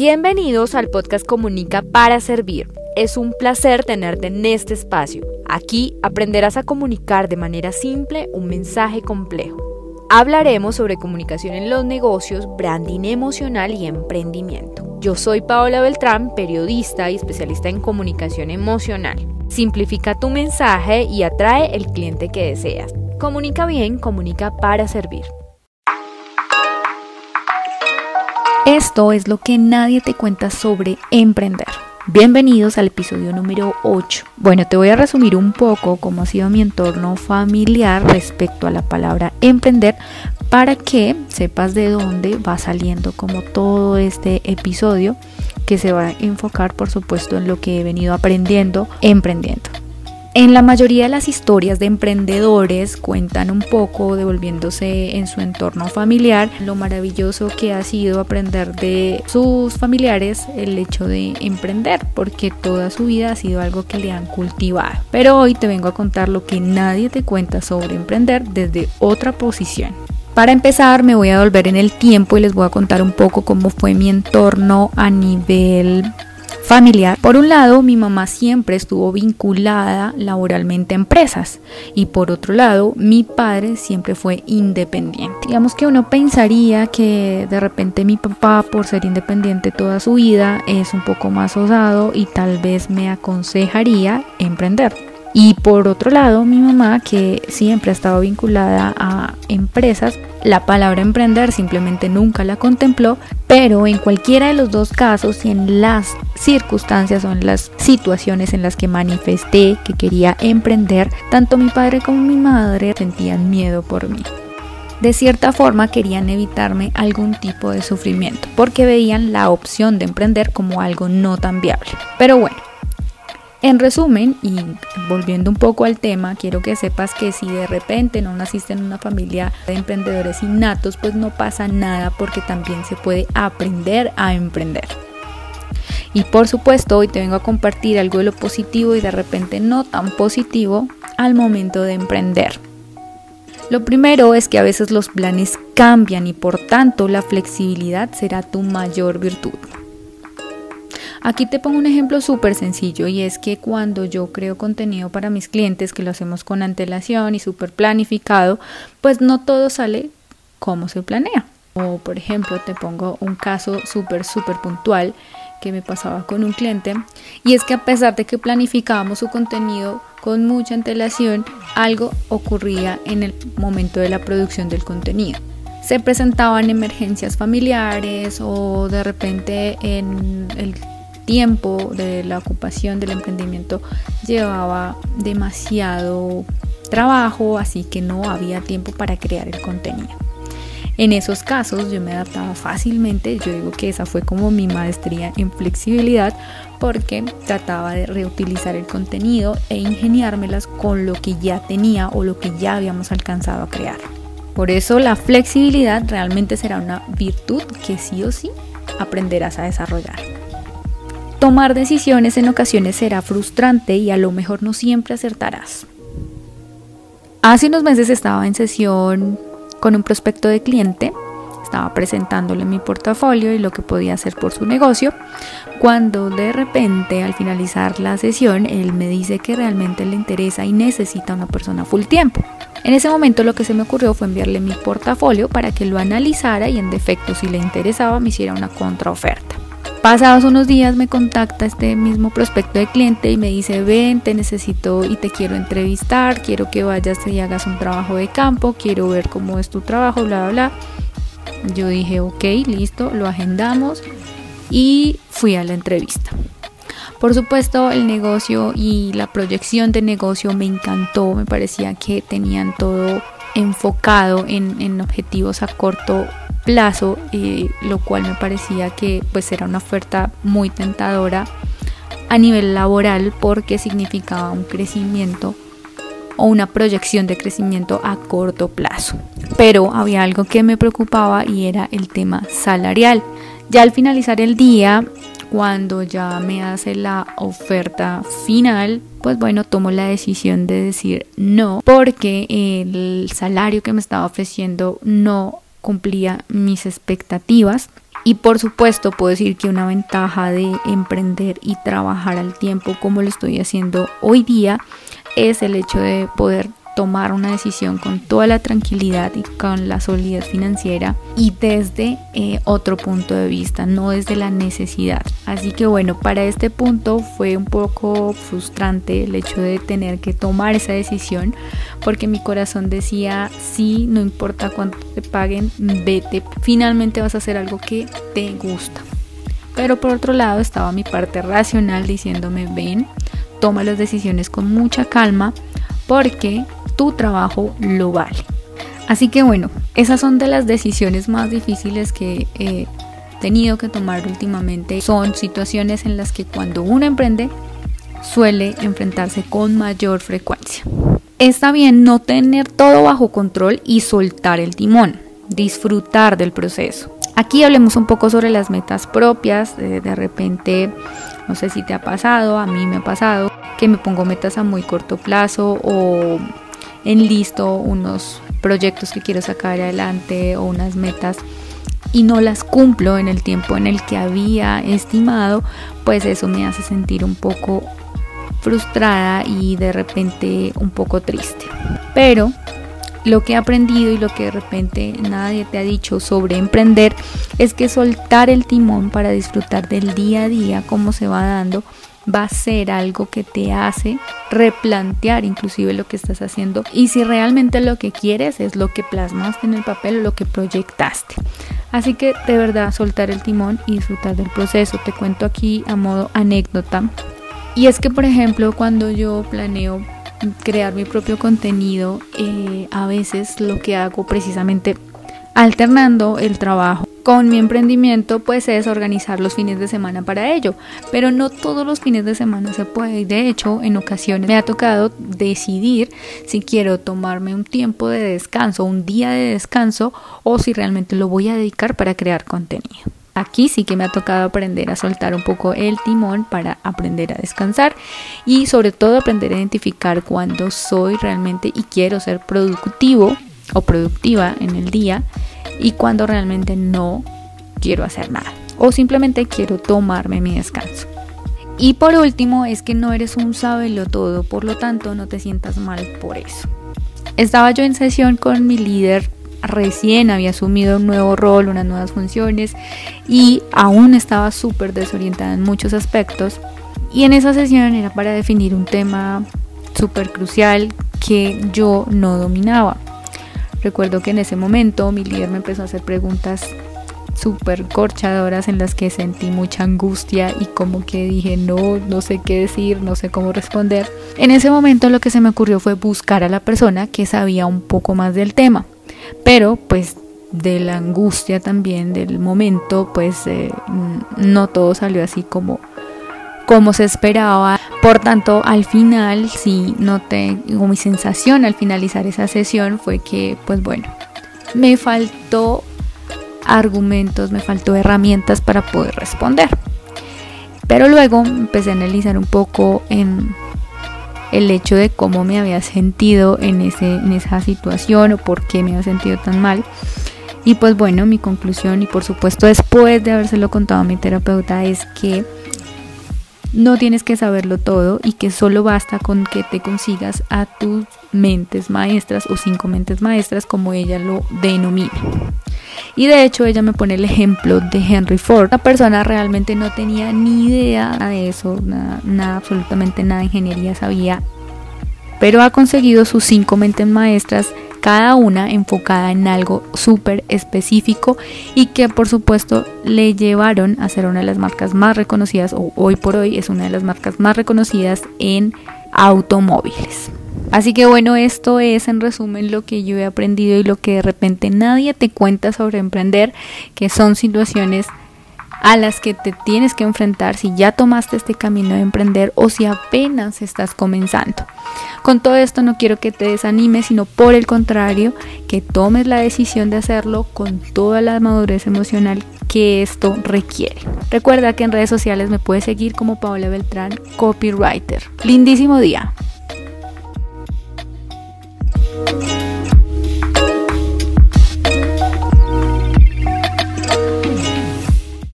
Bienvenidos al podcast Comunica para Servir. Es un placer tenerte en este espacio. Aquí aprenderás a comunicar de manera simple un mensaje complejo. Hablaremos sobre comunicación en los negocios, branding emocional y emprendimiento. Yo soy Paola Beltrán, periodista y especialista en comunicación emocional. Simplifica tu mensaje y atrae el cliente que deseas. Comunica bien, comunica para servir. Esto es lo que nadie te cuenta sobre emprender. Bienvenidos al episodio número 8. Bueno, te voy a resumir un poco cómo ha sido mi entorno familiar respecto a la palabra emprender para que sepas de dónde va saliendo como todo este episodio que se va a enfocar por supuesto en lo que he venido aprendiendo emprendiendo. En la mayoría de las historias de emprendedores cuentan un poco, devolviéndose en su entorno familiar, lo maravilloso que ha sido aprender de sus familiares el hecho de emprender, porque toda su vida ha sido algo que le han cultivado. Pero hoy te vengo a contar lo que nadie te cuenta sobre emprender desde otra posición. Para empezar me voy a volver en el tiempo y les voy a contar un poco cómo fue mi entorno a nivel familiar. Por un lado, mi mamá siempre estuvo vinculada laboralmente a empresas y por otro lado, mi padre siempre fue independiente. Digamos que uno pensaría que de repente mi papá, por ser independiente toda su vida, es un poco más osado y tal vez me aconsejaría emprender. Y por otro lado, mi mamá, que siempre ha estado vinculada a empresas, la palabra emprender simplemente nunca la contempló, pero en cualquiera de los dos casos y en las circunstancias o en las situaciones en las que manifesté que quería emprender, tanto mi padre como mi madre sentían miedo por mí. De cierta forma querían evitarme algún tipo de sufrimiento, porque veían la opción de emprender como algo no tan viable. Pero bueno, en resumen, y volviendo un poco al tema, quiero que sepas que si de repente no naciste en una familia de emprendedores innatos, pues no pasa nada porque también se puede aprender a emprender. Y por supuesto, hoy te vengo a compartir algo de lo positivo y de repente no tan positivo al momento de emprender. Lo primero es que a veces los planes cambian y por tanto la flexibilidad será tu mayor virtud. Aquí te pongo un ejemplo súper sencillo y es que cuando yo creo contenido para mis clientes, que lo hacemos con antelación y súper planificado, pues no todo sale como se planea. O por ejemplo, te pongo un caso súper, súper puntual que me pasaba con un cliente y es que a pesar de que planificábamos su contenido con mucha antelación, algo ocurría en el momento de la producción del contenido se presentaban emergencias familiares o de repente en el tiempo de la ocupación del emprendimiento llevaba demasiado trabajo, así que no había tiempo para crear el contenido. En esos casos yo me adaptaba fácilmente, yo digo que esa fue como mi maestría en flexibilidad porque trataba de reutilizar el contenido e ingeniármelas con lo que ya tenía o lo que ya habíamos alcanzado a crear. Por eso la flexibilidad realmente será una virtud que sí o sí aprenderás a desarrollar. Tomar decisiones en ocasiones será frustrante y a lo mejor no siempre acertarás. Hace unos meses estaba en sesión con un prospecto de cliente, estaba presentándole mi portafolio y lo que podía hacer por su negocio, cuando de repente al finalizar la sesión él me dice que realmente le interesa y necesita una persona full tiempo. En ese momento lo que se me ocurrió fue enviarle mi portafolio para que lo analizara y en defecto si le interesaba me hiciera una contraoferta. Pasados unos días me contacta este mismo prospecto de cliente y me dice, ven, te necesito y te quiero entrevistar, quiero que vayas y hagas un trabajo de campo, quiero ver cómo es tu trabajo, bla, bla, bla. Yo dije, ok, listo, lo agendamos y fui a la entrevista. Por supuesto, el negocio y la proyección de negocio me encantó, me parecía que tenían todo enfocado en, en objetivos a corto plazo, eh, lo cual me parecía que pues era una oferta muy tentadora a nivel laboral porque significaba un crecimiento o una proyección de crecimiento a corto plazo. Pero había algo que me preocupaba y era el tema salarial. Ya al finalizar el día, cuando ya me hace la oferta final, pues bueno, tomo la decisión de decir no, porque el salario que me estaba ofreciendo no cumplía mis expectativas. Y por supuesto puedo decir que una ventaja de emprender y trabajar al tiempo como lo estoy haciendo hoy día es el hecho de poder tomar una decisión con toda la tranquilidad y con la solidez financiera y desde eh, otro punto de vista, no desde la necesidad. Así que bueno, para este punto fue un poco frustrante el hecho de tener que tomar esa decisión porque mi corazón decía, sí, no importa cuánto te paguen, vete, finalmente vas a hacer algo que te gusta. Pero por otro lado estaba mi parte racional diciéndome, ven, toma las decisiones con mucha calma porque tu trabajo lo vale. Así que bueno, esas son de las decisiones más difíciles que he tenido que tomar últimamente. Son situaciones en las que cuando uno emprende suele enfrentarse con mayor frecuencia. Está bien no tener todo bajo control y soltar el timón, disfrutar del proceso. Aquí hablemos un poco sobre las metas propias. De, repente, no sé si te ha pasado, a mí me ha pasado que me pongo metas a muy corto plazo o listo unos proyectos que quiero sacar adelante o unas metas y no las cumplo en el tiempo en el que había estimado, pues eso me hace sentir un poco frustrada y de repente un poco triste. Pero lo que he aprendido y lo que de repente nadie te ha dicho sobre emprender es que soltar el timón para disfrutar del día a día, como se va dando, va a ser algo que te hace replantear inclusive lo que estás haciendo y si realmente lo que quieres es lo que plasmaste en el papel o lo que proyectaste. Así que de verdad soltar el timón y disfrutar del proceso. Te cuento aquí a modo anécdota. Y es que por ejemplo cuando yo planeo crear mi propio contenido, eh, a veces lo que hago precisamente alternando el trabajo con mi emprendimiento pues es organizar los fines de semana para ello, pero no todos los fines de semana se puede. De hecho, en ocasiones me ha tocado decidir si quiero tomarme un tiempo de descanso, un día de descanso o si realmente lo voy a dedicar para crear contenido. Aquí sí que me ha tocado aprender a soltar un poco el timón para aprender a descansar y sobre todo aprender a identificar cuando soy realmente y quiero ser productivo o productiva en el día y cuando realmente no quiero hacer nada o simplemente quiero tomarme mi descanso. Y por último es que no eres un sabelo todo, por lo tanto no te sientas mal por eso. Estaba yo en sesión con mi líder recién había asumido un nuevo rol, unas nuevas funciones y aún estaba súper desorientada en muchos aspectos. Y en esa sesión era para definir un tema súper crucial que yo no dominaba. Recuerdo que en ese momento mi líder me empezó a hacer preguntas súper corchadoras en las que sentí mucha angustia y como que dije no, no sé qué decir, no sé cómo responder. En ese momento lo que se me ocurrió fue buscar a la persona que sabía un poco más del tema, pero pues de la angustia también del momento pues eh, no todo salió así como como se esperaba. Por tanto, al final, sí noté, o mi sensación al finalizar esa sesión fue que, pues bueno, me faltó argumentos, me faltó herramientas para poder responder. Pero luego empecé a analizar un poco en el hecho de cómo me había sentido en, ese, en esa situación o por qué me había sentido tan mal. Y pues bueno, mi conclusión y por supuesto después de habérselo contado a mi terapeuta es que no tienes que saberlo todo y que solo basta con que te consigas a tus mentes maestras o cinco mentes maestras como ella lo denomina. Y de hecho ella me pone el ejemplo de Henry Ford. La persona realmente no tenía ni idea de eso, nada, absolutamente nada de ingeniería sabía, pero ha conseguido sus cinco mentes maestras cada una enfocada en algo súper específico y que por supuesto le llevaron a ser una de las marcas más reconocidas o hoy por hoy es una de las marcas más reconocidas en automóviles. Así que bueno, esto es en resumen lo que yo he aprendido y lo que de repente nadie te cuenta sobre emprender, que son situaciones a las que te tienes que enfrentar si ya tomaste este camino de emprender o si apenas estás comenzando. Con todo esto no quiero que te desanimes, sino por el contrario, que tomes la decisión de hacerlo con toda la madurez emocional que esto requiere. Recuerda que en redes sociales me puedes seguir como Paola Beltrán, copywriter. Lindísimo día.